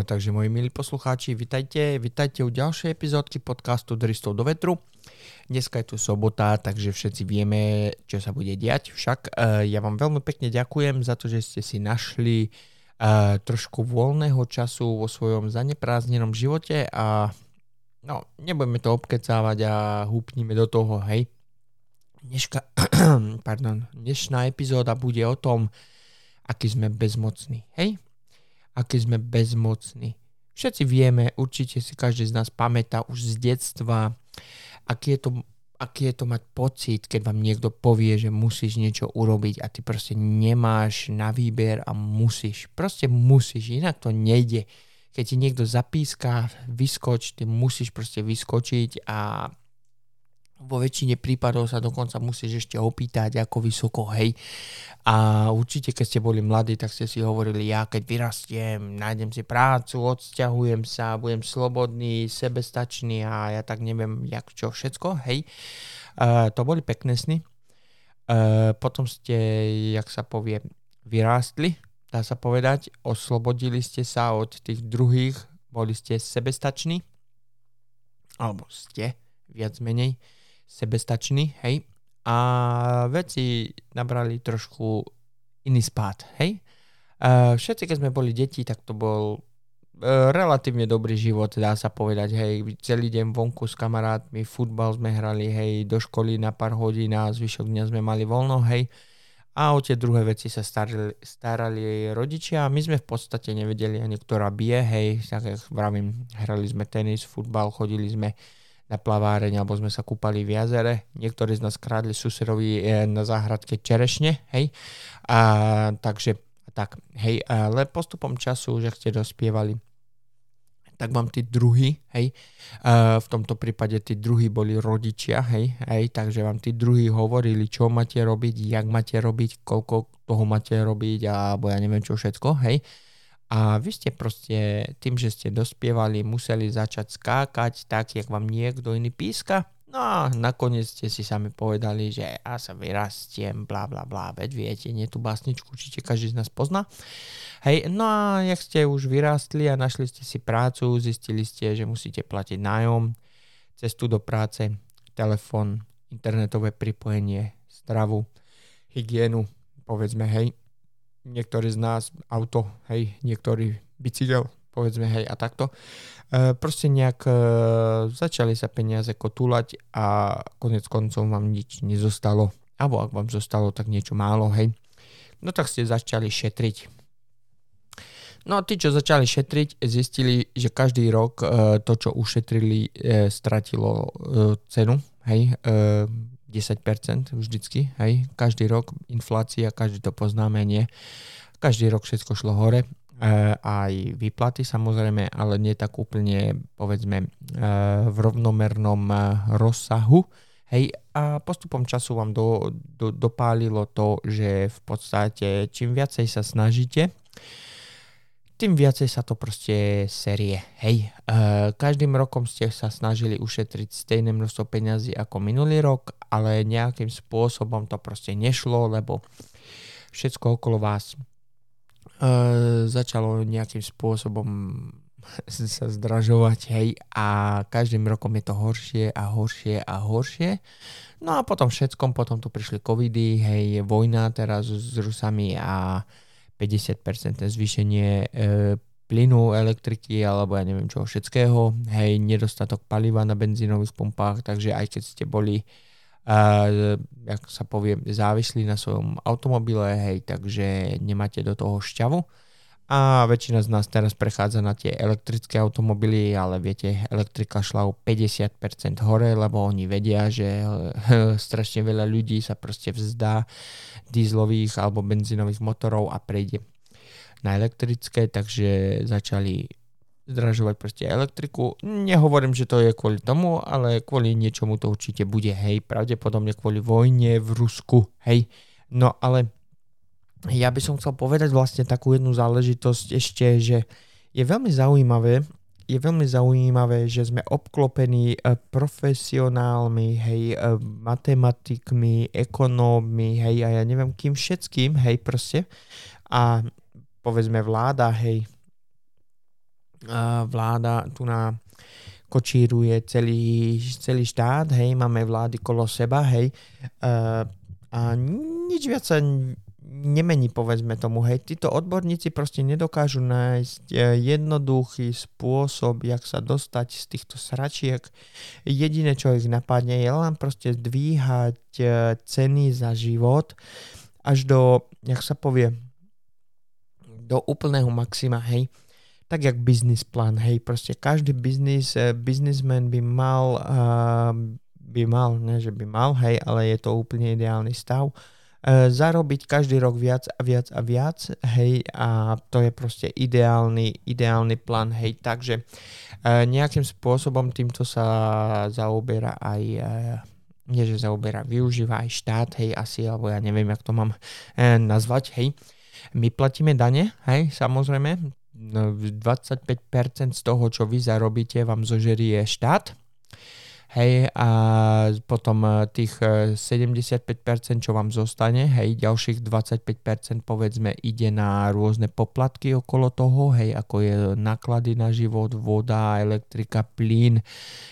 Takže moji milí poslucháči, vitajte, vitajte u ďalšej epizódky podcastu Dristov do vetru. Dneska je tu sobota, takže všetci vieme, čo sa bude diať. Však uh, ja vám veľmi pekne ďakujem za to, že ste si našli uh, trošku voľného času vo svojom zaneprázdnenom živote a no, nebudeme to obkecávať a húpnime do toho, hej. Dneška, pardon, dnešná epizóda bude o tom, aký sme bezmocní, hej? Aký sme bezmocní. Všetci vieme, určite si každý z nás pamätá už z detstva, aký je to, aký je to mať pocit, keď vám niekto povie, že musíš niečo urobiť a ty proste nemáš na výber a musíš. Proste musíš, inak to nejde. Keď ti niekto zapíska, vyskoč, ty musíš proste vyskočiť a vo väčšine prípadov sa dokonca musíš ešte opýtať, ako vysoko, hej. A určite, keď ste boli mladí, tak ste si hovorili, ja keď vyrastiem, nájdem si prácu, odsťahujem sa, budem slobodný, sebestačný a ja tak neviem, jak čo všetko, hej. Uh, to boli pekné sny. Uh, potom ste, jak sa povie, vyrástli, dá sa povedať, oslobodili ste sa od tých druhých, boli ste sebestační, alebo ste, viac menej sebestačný, hej, a veci nabrali trošku iný spád, hej. Uh, všetci, keď sme boli deti, tak to bol uh, relatívne dobrý život, dá sa povedať, hej, celý deň vonku s kamarátmi, futbal sme hrali, hej, do školy na pár hodín a zvyšok dňa sme mali voľno, hej, a o tie druhé veci sa starali, starali rodičia a my sme v podstate nevedeli ani ktorá bije, hej, tak jak vravím, hrali sme tenis, futbal, chodili sme na plaváreň alebo sme sa kúpali v jazere. Niektorí z nás krádli suserovi eh, na záhradke čerešne, hej. A, takže tak, hej, ale postupom času, že ste dospievali, tak vám tí druhí, hej, v tomto prípade tí druhí boli rodičia, hej, hej, takže vám tí druhí hovorili, čo máte robiť, jak máte robiť, koľko toho máte robiť, alebo ja neviem čo všetko, hej. A vy ste proste tým, že ste dospievali, museli začať skákať tak, jak vám niekto iný píska. No a nakoniec ste si sami povedali, že ja sa vyrastiem, bla bla bla, veď viete, nie tú básničku určite každý z nás pozná. Hej, no a jak ste už vyrástli a našli ste si prácu, zistili ste, že musíte platiť nájom, cestu do práce, telefón, internetové pripojenie, stravu, hygienu, povedzme, hej, niektorí z nás auto, hej, niektorí bicykel, povedzme, hej, a takto. E, proste nejak e, začali sa peniaze kotúľať a konec koncov vám nič nezostalo. Alebo ak vám zostalo, tak niečo málo, hej. No tak ste začali šetriť. No a tí, čo začali šetriť, zistili, že každý rok e, to, čo ušetrili, e, stratilo e, cenu, hej, e, 10% vždycky, hej, každý rok inflácia, každý to poznáme, nie. Každý rok všetko šlo hore, e, aj výplaty samozrejme, ale nie tak úplne, povedzme, e, v rovnomernom e, rozsahu, hej, a postupom času vám do, do, dopálilo to, že v podstate čím viacej sa snažíte, tým viacej sa to proste série. Hej, uh, každým rokom ste sa snažili ušetriť stejné množstvo peňazí ako minulý rok, ale nejakým spôsobom to proste nešlo, lebo všetko okolo vás uh, začalo nejakým spôsobom sa zdražovať, hej, a každým rokom je to horšie a horšie a horšie. No a potom všetkom, potom tu prišli covidy, hej, vojna teraz s Rusami a 50% zvýšenie e, plynu, elektriky alebo ja neviem čoho všetkého, hej, nedostatok paliva na benzínových pumpách, takže aj keď ste boli uh, jak sa povie, závislí na svojom automobile, hej, takže nemáte do toho šťavu. A väčšina z nás teraz prechádza na tie elektrické automobily, ale viete, elektrika šla o 50% hore, lebo oni vedia, že strašne veľa ľudí sa proste vzdá dízlových alebo benzínových motorov a prejde na elektrické, takže začali zdražovať proste elektriku. Nehovorím, že to je kvôli tomu, ale kvôli niečomu to určite bude, hej, pravdepodobne kvôli vojne v Rusku, hej. No ale ja by som chcel povedať vlastne takú jednu záležitosť ešte, že je veľmi zaujímavé, je veľmi zaujímavé, že sme obklopení eh, profesionálmi, hej, eh, matematikmi, ekonómmi, hej, a ja neviem kým všetkým, hej, proste. A povedzme vláda, hej, vláda tu na kočíruje celý, celý štát, hej, máme vlády kolo seba, hej, uh, a nič viac sa nemení, povedzme tomu, hej, títo odborníci proste nedokážu nájsť e, jednoduchý spôsob, jak sa dostať z týchto sračiek. Jediné, čo ich napadne, je len proste zdvíhať e, ceny za život až do, jak sa povie, do úplného maxima, hej. Tak jak business plán, hej, proste každý biznis, uh, businessman by mal, uh, by mal, ne, že by mal, hej, ale je to úplne ideálny stav, uh, zarobiť každý rok viac a viac a viac, hej, a to je proste ideálny, ideálny plán, hej, takže uh, nejakým spôsobom týmto sa zaoberá aj uh, nie že zaoberá, využíva aj štát, hej, asi, alebo ja neviem, jak to mám e, nazvať, hej. My platíme dane, hej, samozrejme, 25% no, z toho, čo vy zarobíte, vám zožerie štát. Hej, a potom e, tých 75%, e, čo vám zostane, hej, ďalších 25% povedzme ide na rôzne poplatky okolo toho, hej, ako je náklady na život, voda, elektrika, plyn,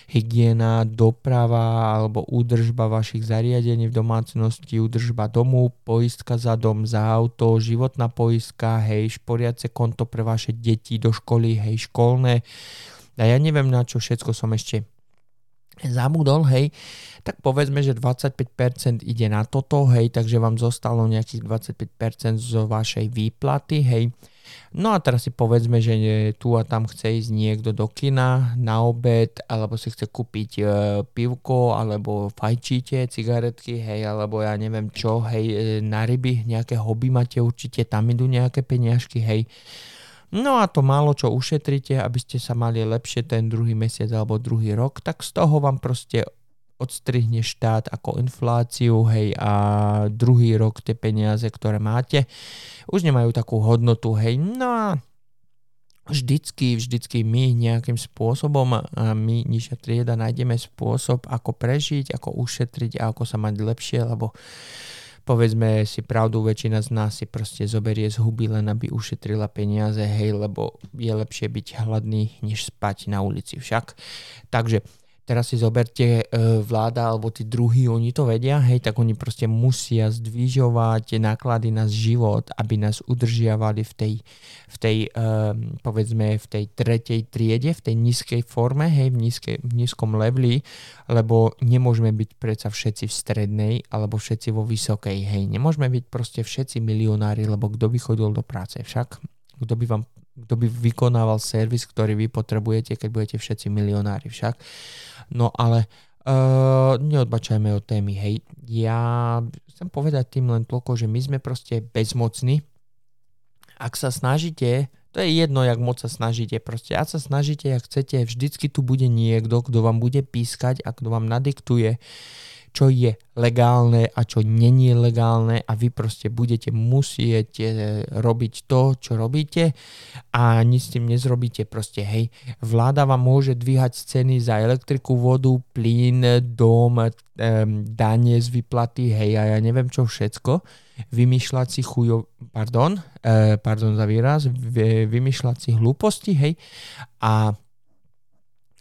hygiena, doprava alebo údržba vašich zariadení v domácnosti, údržba domu, poistka za dom, za auto, životná poistka, hej, šporiace konto pre vaše deti do školy, hej, školné. A ja neviem, na čo všetko som ešte zabudol, hej, tak povedzme, že 25% ide na toto, hej, takže vám zostalo nejakých 25% zo vašej výplaty, hej. No a teraz si povedzme, že tu a tam chce ísť niekto do kina na obed, alebo si chce kúpiť e, pivko, alebo fajčíte cigaretky, hej, alebo ja neviem čo, hej, e, na ryby, nejaké hobby máte určite, tam idú nejaké peniažky, hej. No a to málo, čo ušetríte, aby ste sa mali lepšie ten druhý mesiac alebo druhý rok, tak z toho vám proste odstrihne štát ako infláciu, hej, a druhý rok tie peniaze, ktoré máte, už nemajú takú hodnotu, hej, no a vždycky, vždycky my nejakým spôsobom, my nižšia trieda, nájdeme spôsob, ako prežiť, ako ušetriť a ako sa mať lepšie, lebo povedzme si pravdu, väčšina z nás si proste zoberie z huby len aby ušetrila peniaze, hej, lebo je lepšie byť hladný, než spať na ulici však. Takže teraz si zoberte e, vláda alebo tí druhí, oni to vedia, hej, tak oni proste musia zdvížovať náklady na život, aby nás udržiavali v tej, v tej um, povedzme, v tej tretej triede, v tej nízkej forme, hej, v, nízkej, v nízkom leveli, lebo nemôžeme byť predsa všetci v strednej alebo všetci vo vysokej, hej, nemôžeme byť proste všetci milionári, lebo kto by chodil do práce však, kto by vám kto by vykonával servis, ktorý vy potrebujete, keď budete všetci milionári však. No ale uh, neodbačajme od témy, hej. Ja chcem povedať tým len toľko, že my sme proste bezmocní. Ak sa snažíte, to je jedno, jak moc sa snažíte, proste ak sa snažíte, ak chcete, vždycky tu bude niekto, kto vám bude pískať a kto vám nadiktuje čo je legálne a čo není legálne a vy proste budete musieť e, robiť to, čo robíte a nič s tým nezrobíte proste, hej. Vláda vám môže dvíhať ceny za elektriku, vodu, plyn, dom, um, dane z vyplaty, hej, a ja neviem čo všetko. Vymýšľať si chujo, pardon, uh, pardon za výraz, vymýšľať si hlúposti, hej, a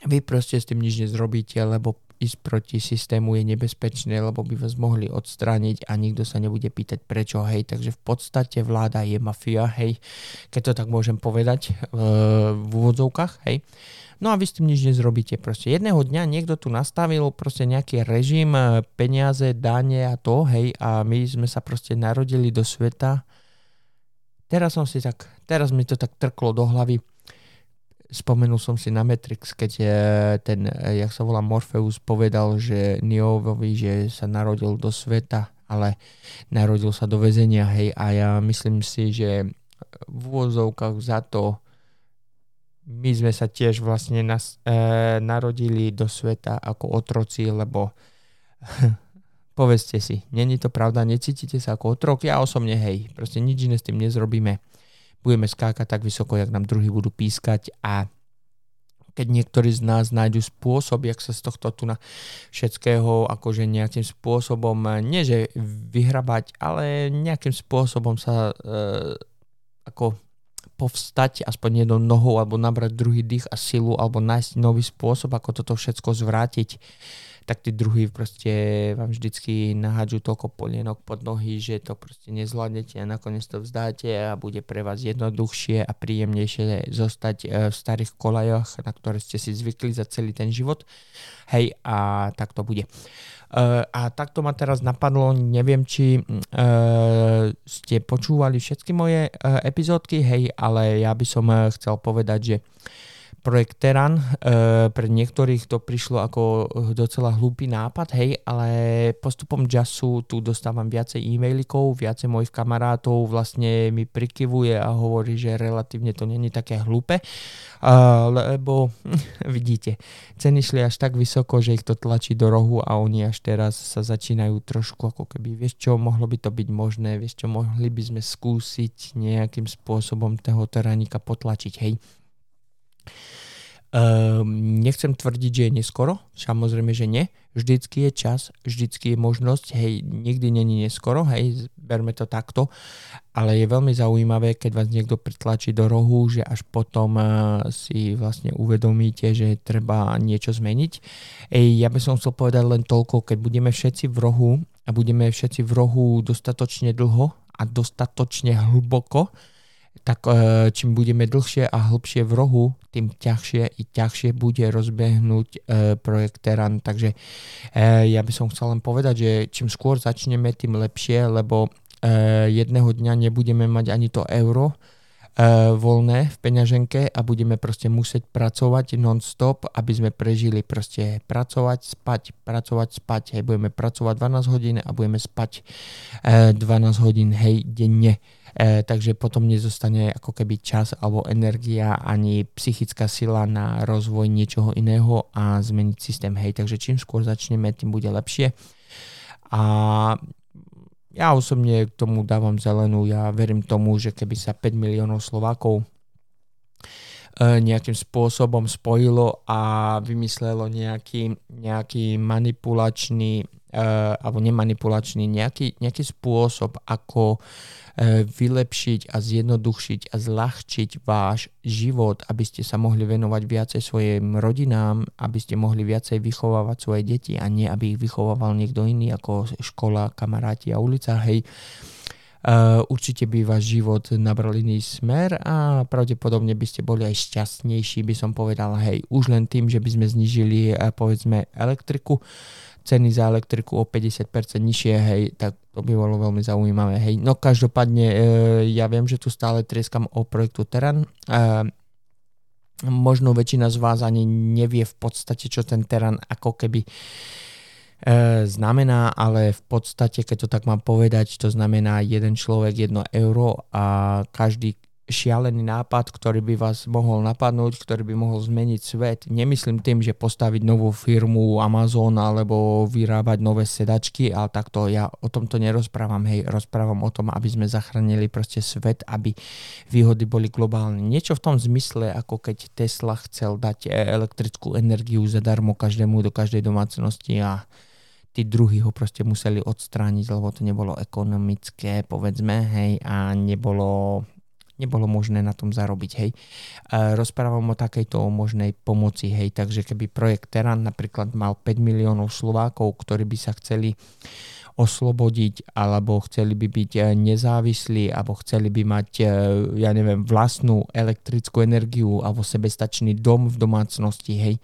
vy proste s tým nič nezrobíte, lebo ísť proti systému je nebezpečné, lebo by vás mohli odstrániť a nikto sa nebude pýtať prečo, hej, takže v podstate vláda je mafia, hej, keď to tak môžem povedať v úvodzovkách, hej. No a vy s tým nič nezrobíte. Proste jedného dňa niekto tu nastavil proste nejaký režim, e, peniaze, dane a to, hej, a my sme sa proste narodili do sveta. Teraz som si tak, teraz mi to tak trklo do hlavy spomenul som si na Matrix, keď je ten, eh, jak sa volá Morpheus, povedal, že Neovovi, že sa narodil do sveta, ale narodil sa do väzenia, hej, a ja myslím si, že v úvozovkách za to my sme sa tiež vlastne nas, e, narodili do sveta ako otroci, lebo povedzte si, není to pravda, necítite sa ako otrok, ja osobne hej, proste nič iné s tým nezrobíme budeme skákať tak vysoko, jak nám druhý budú pískať a keď niektorí z nás nájdu spôsob, jak sa z tohto tu na všetkého akože nejakým spôsobom, nie že vyhrabať, ale nejakým spôsobom sa e, ako povstať aspoň jednou nohou alebo nabrať druhý dých a silu alebo nájsť nový spôsob, ako toto všetko zvrátiť tak tí druhí proste vám vždycky nahádžu toľko polienok pod nohy, že to proste nezvládnete a nakoniec to vzdáte a bude pre vás jednoduchšie a príjemnejšie zostať e, v starých kolajoch, na ktoré ste si zvykli za celý ten život. Hej, a tak to bude. Uh, a takto ma teraz napadlo, neviem, či uh, ste počúvali všetky moje epizódky, hej, ale ja by som chcel povedať, že projekt Teran. E, pre niektorých to prišlo ako docela hlúpy nápad, hej, ale postupom času tu dostávam viacej e-mailikov, viacej mojich kamarátov vlastne mi prikyvuje a hovorí, že relatívne to není také hlúpe, e, lebo vidíte, ceny šli až tak vysoko, že ich to tlačí do rohu a oni až teraz sa začínajú trošku ako keby, vieš čo, mohlo by to byť možné, vieš čo, mohli by sme skúsiť nejakým spôsobom toho teranika potlačiť, hej. Um, nechcem tvrdiť, že je neskoro, samozrejme, že nie. Vždycky je čas, vždycky je možnosť, hej, nikdy není neskoro, hej, berme to takto, ale je veľmi zaujímavé, keď vás niekto pritlačí do rohu, že až potom uh, si vlastne uvedomíte, že treba niečo zmeniť. Ej, ja by som chcel povedať len toľko, keď budeme všetci v rohu a budeme všetci v rohu dostatočne dlho a dostatočne hlboko, tak e, čím budeme dlhšie a hlbšie v rohu, tým ťažšie i ťažšie bude rozbehnúť e, projekt Teran. Takže e, ja by som chcel len povedať, že čím skôr začneme, tým lepšie, lebo jedného dňa nebudeme mať ani to euro voľné v peňaženke a budeme proste musieť pracovať non-stop, aby sme prežili proste pracovať, spať, pracovať, spať. Hej, budeme pracovať 12 hodín a budeme spať 12 hodín, hej, denne e, takže potom nezostane ako keby čas alebo energia ani psychická sila na rozvoj niečoho iného a zmeniť systém. Hej, takže čím skôr začneme, tým bude lepšie. A ja osobne k tomu dávam zelenú. Ja verím tomu, že keby sa 5 miliónov Slovákov e, nejakým spôsobom spojilo a vymyslelo nejaký, nejaký manipulačný uh, alebo nemanipulačný, nejaký, nejaký spôsob, ako vylepšiť a zjednodušiť a zľahčiť váš život, aby ste sa mohli venovať viacej svojim rodinám, aby ste mohli viacej vychovávať svoje deti a nie, aby ich vychovával niekto iný ako škola, kamaráti a ulica, hej. Uh, určite by váš život nabral iný smer a pravdepodobne by ste boli aj šťastnejší, by som povedal, hej, už len tým, že by sme znižili uh, povedzme elektriku, ceny za elektriku o 50% nižšie, hej, tak to by bolo veľmi zaujímavé, hej. No každopádne, e, ja viem, že tu stále trieskam o projektu Teran. E, možno väčšina z vás ani nevie v podstate, čo ten Teran ako keby e, znamená, ale v podstate, keď to tak mám povedať, to znamená jeden človek, jedno euro a každý šialený nápad, ktorý by vás mohol napadnúť, ktorý by mohol zmeniť svet. Nemyslím tým, že postaviť novú firmu Amazon alebo vyrábať nové sedačky, ale takto ja o tomto nerozprávam. Hej, rozprávam o tom, aby sme zachránili proste svet, aby výhody boli globálne. Niečo v tom zmysle, ako keď Tesla chcel dať e, elektrickú energiu zadarmo každému do každej domácnosti a tí druhí ho proste museli odstrániť, lebo to nebolo ekonomické, povedzme, hej, a nebolo nebolo možné na tom zarobiť, hej. Rozprávam o takejto možnej pomoci, hej, takže keby projekt Teran napríklad mal 5 miliónov Slovákov, ktorí by sa chceli oslobodiť, alebo chceli by byť eh, nezávislí, alebo chceli by mať, eh, ja neviem, vlastnú elektrickú energiu, alebo sebestačný dom v domácnosti, hej,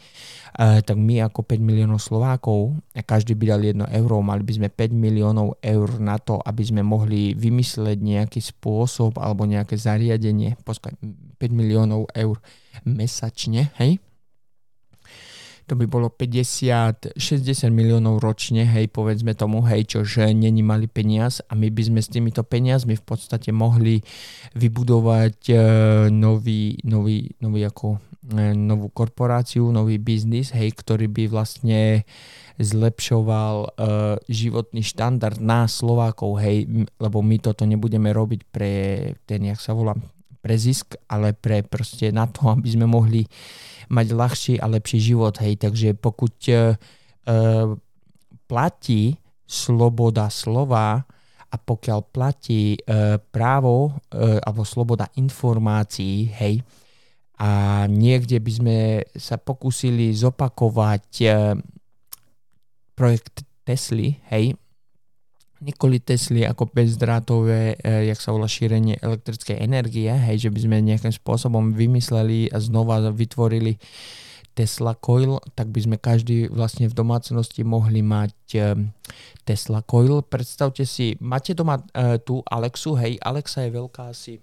e, tak my ako 5 miliónov Slovákov, každý by dal 1 euro, mali by sme 5 miliónov eur na to, aby sme mohli vymysleť nejaký spôsob alebo nejaké zariadenie, 5 miliónov eur mesačne, hej, to by bolo 50-60 miliónov ročne, hej, povedzme tomu, hej, čože není malý peniaz a my by sme s týmito peniazmi v podstate mohli vybudovať uh, nový, nový, nový ako, uh, novú korporáciu, nový biznis, hej, ktorý by vlastne zlepšoval uh, životný štandard nás Slovákov, hej, lebo my toto nebudeme robiť pre ten, jak sa volá, pre zisk, ale pre proste na to, aby sme mohli mať ľahší a lepší život. Hej. Takže pokud uh, platí sloboda slova a pokiaľ platí e, právo e, alebo sloboda informácií, hej, a niekde by sme sa pokúsili zopakovať e, projekt Tesly, hej, Nikoli Tesly ako bezdrátové, e, jak sa volá šírenie elektrickej energie, hej, že by sme nejakým spôsobom vymysleli a znova vytvorili Tesla Coil, tak by sme každý vlastne v domácnosti mohli mať e, Tesla Coil. Predstavte si, máte doma uh, tú Alexu, hej, Alexa je veľká asi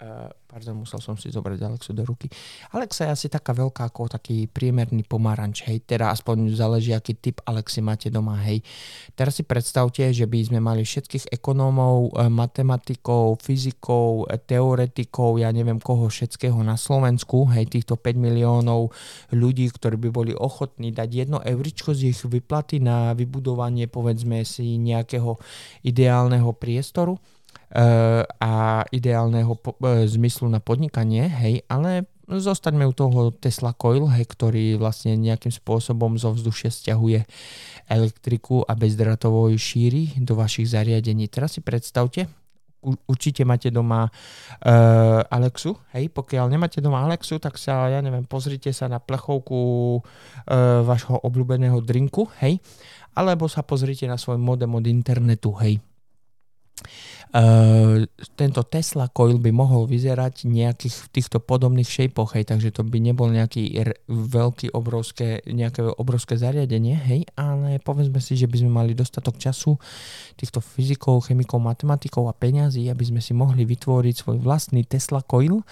Uh, pardon, musel som si zobrať Alexu do ruky. Alexa je asi taká veľká ako taký priemerný pomaranč, hej, teda aspoň záleží, aký typ Alexy máte doma, hej. Teraz si predstavte, že by sme mali všetkých ekonómov, e, matematikov, fyzikov, e, teoretikov, ja neviem koho všetkého na Slovensku, hej, týchto 5 miliónov ľudí, ktorí by boli ochotní dať jedno euričko z ich vyplaty na vybudovanie, povedzme si, nejakého ideálneho priestoru Eh, a ideálneho e, zmyslu na podnikanie, hej, ale zostaňme u toho Tesla Coil, hej, ktorý vlastne nejakým spôsobom zo vzdušia stiahuje elektriku a bezdratovo šíri do vašich zariadení. Teraz si predstavte, určite máte doma uh, Alexu, hej, pokiaľ nemáte doma Alexu, tak sa, ja neviem, pozrite sa na plechovku uh, vašho obľúbeného drinku, hej, alebo sa pozrite na svoj modem od internetu, hej. Uh, tento Tesla coil by mohol vyzerať nejakých v týchto podobných shapeoch, hej, takže to by nebol nejaký r- veľký, obrovské, nejaké obrovské zariadenie, hej, ale povedzme si, že by sme mali dostatok času týchto fyzikov, chemikov, matematikov a peňazí, aby sme si mohli vytvoriť svoj vlastný Tesla coil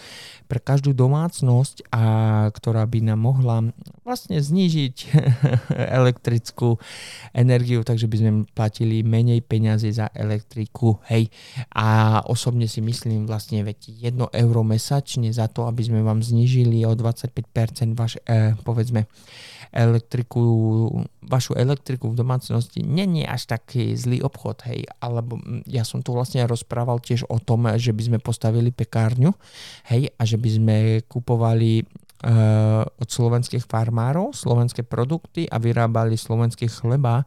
pre každú domácnosť, a ktorá by nám mohla vlastne znížiť elektrickú energiu, takže by sme platili menej peňazí za elektriku, hej. A osobne si myslím vlastne, veď 1 euro mesačne za to, aby sme vám znižili o 25% vaš, eh, povedzme, elektriku, vašu elektriku v domácnosti. Není až taký zlý obchod, hej, alebo ja som tu vlastne rozprával tiež o tom, že by sme postavili pekárňu, hej, a že by sme kupovali od slovenských farmárov slovenské produkty a vyrábali slovenské chleba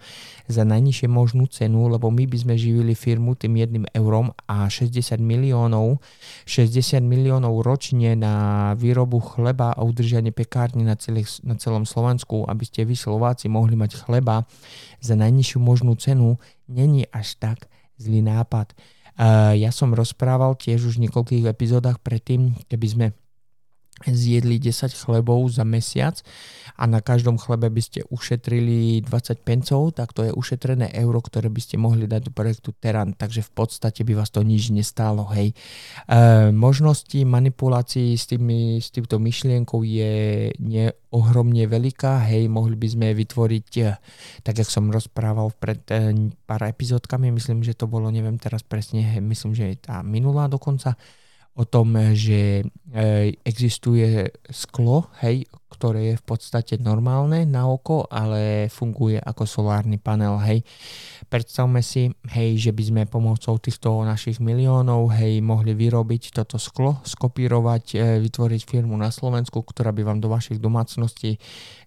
za najnižšie možnú cenu, lebo my by sme živili firmu tým jedným eurom a 60 miliónov, 60 miliónov ročne na výrobu chleba a udržanie pekárny na, celých, na celom Slovensku, aby ste vy Slováci mohli mať chleba za najnižšiu možnú cenu, není až tak zlý nápad. Uh, ja som rozprával tiež už v niekoľkých epizódach predtým, keby sme zjedli 10 chlebov za mesiac a na každom chlebe by ste ušetrili 20 pencov, tak to je ušetrené euro, ktoré by ste mohli dať do projektu Teran, takže v podstate by vás to nič nestálo, hej. E, možnosti manipulácií s, tými, s týmto myšlienkou je nie ohromne veľká, hej, mohli by sme vytvoriť, e, tak jak som rozprával pred e, pár epizódkami, myslím, že to bolo, neviem teraz presne, hej, myslím, že je tá minulá dokonca, o tom, že e, existuje sklo, hej, ktoré je v podstate normálne na oko, ale funguje ako solárny panel, hej. Predstavme si, hej, že by sme pomocou týchto našich miliónov, hej, mohli vyrobiť toto sklo, skopírovať, e, vytvoriť firmu na Slovensku, ktorá by vám do vašich domácností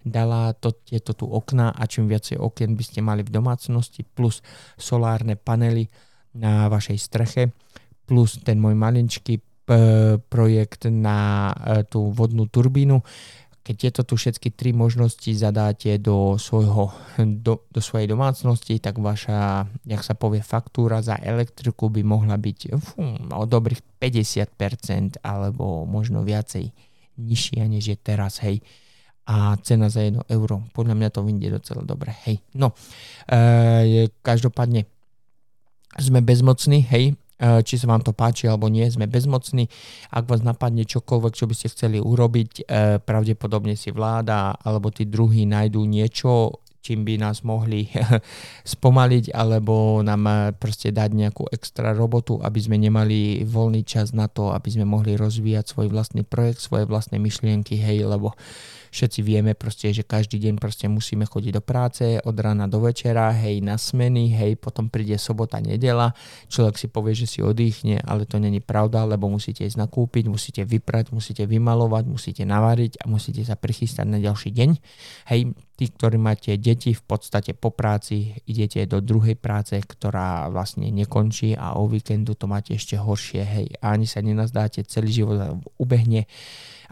dala to, tieto tu okna a čím viacej okien by ste mali v domácnosti, plus solárne panely na vašej streche, plus ten môj maličký projekt na e, tú vodnú turbínu. Keď tieto tu všetky tri možnosti zadáte do, svojho, do, do svojej domácnosti, tak vaša, jak sa povie, faktúra za elektriku by mohla byť fú, o dobrých 50% alebo možno viacej nižšia, než je teraz, hej a cena za 1 euro. Podľa mňa to vyjde docela dobre. Hej, no, e, každopádne sme bezmocní, hej, či sa vám to páči alebo nie, sme bezmocní. Ak vás napadne čokoľvek, čo by ste chceli urobiť, e, pravdepodobne si vláda alebo tí druhí nájdú niečo, čím by nás mohli spomaliť alebo nám e, proste dať nejakú extra robotu, aby sme nemali voľný čas na to, aby sme mohli rozvíjať svoj vlastný projekt, svoje vlastné myšlienky, hej, lebo Všetci vieme proste, že každý deň proste musíme chodiť do práce od rána do večera, hej, na smeny, hej, potom príde sobota, nedela, človek si povie, že si oddychne, ale to není pravda, lebo musíte ísť nakúpiť, musíte vyprať, musíte vymalovať, musíte navariť a musíte sa prichystať na ďalší deň. Hej, tí, ktorí máte deti, v podstate po práci idete do druhej práce, ktorá vlastne nekončí a o víkendu to máte ešte horšie, hej, a ani sa nenazdáte, celý život ubehne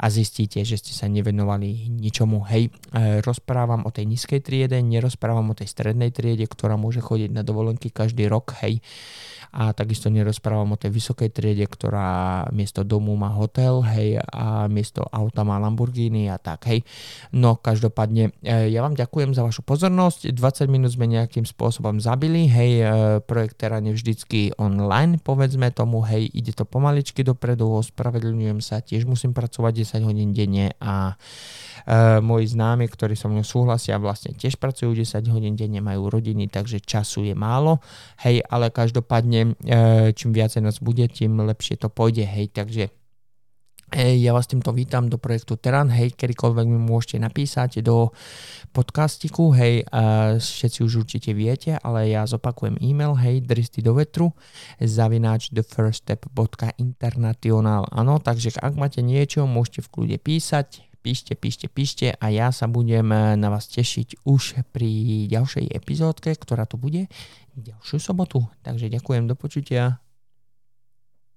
a zistíte, že ste sa nevenovali ničomu. Hej, e, rozprávam o tej nízkej triede, nerozprávam o tej strednej triede, ktorá môže chodiť na dovolenky každý rok, hej, a takisto nerozprávam o tej vysokej triede, ktorá miesto domu má hotel, hej, a miesto auta má Lamborghini a tak, hej. No, každopádne, e, ja vám ďakujem za vašu pozornosť, 20 minút sme nejakým spôsobom zabili, hej, e, projekt Terán je vždycky online, povedzme tomu, hej, ide to pomaličky dopredu, ospravedlňujem sa, tiež musím pracovať 10 hodín denne a Uh, moji známi, ktorí so mnou súhlasia, vlastne tiež pracujú 10 hodín denne, majú rodiny, takže času je málo. Hej, ale každopádne, uh, čím viacej nás bude, tým lepšie to pôjde. Hej, takže ja vás týmto vítam do projektu Teran, hej, kedykoľvek mi môžete napísať do podcastiku, hej, všetci už určite viete, ale ja zopakujem e-mail, hej, dristy do vetru, zavináč thefirststep.international, áno, takže ak máte niečo, môžete v kľude písať, píšte, píšte, píšte a ja sa budem eh, na vás tešiť už pri ďalšej epizódke, ktorá tu bude ďalšiu sobotu. Takže ďakujem, do počutia.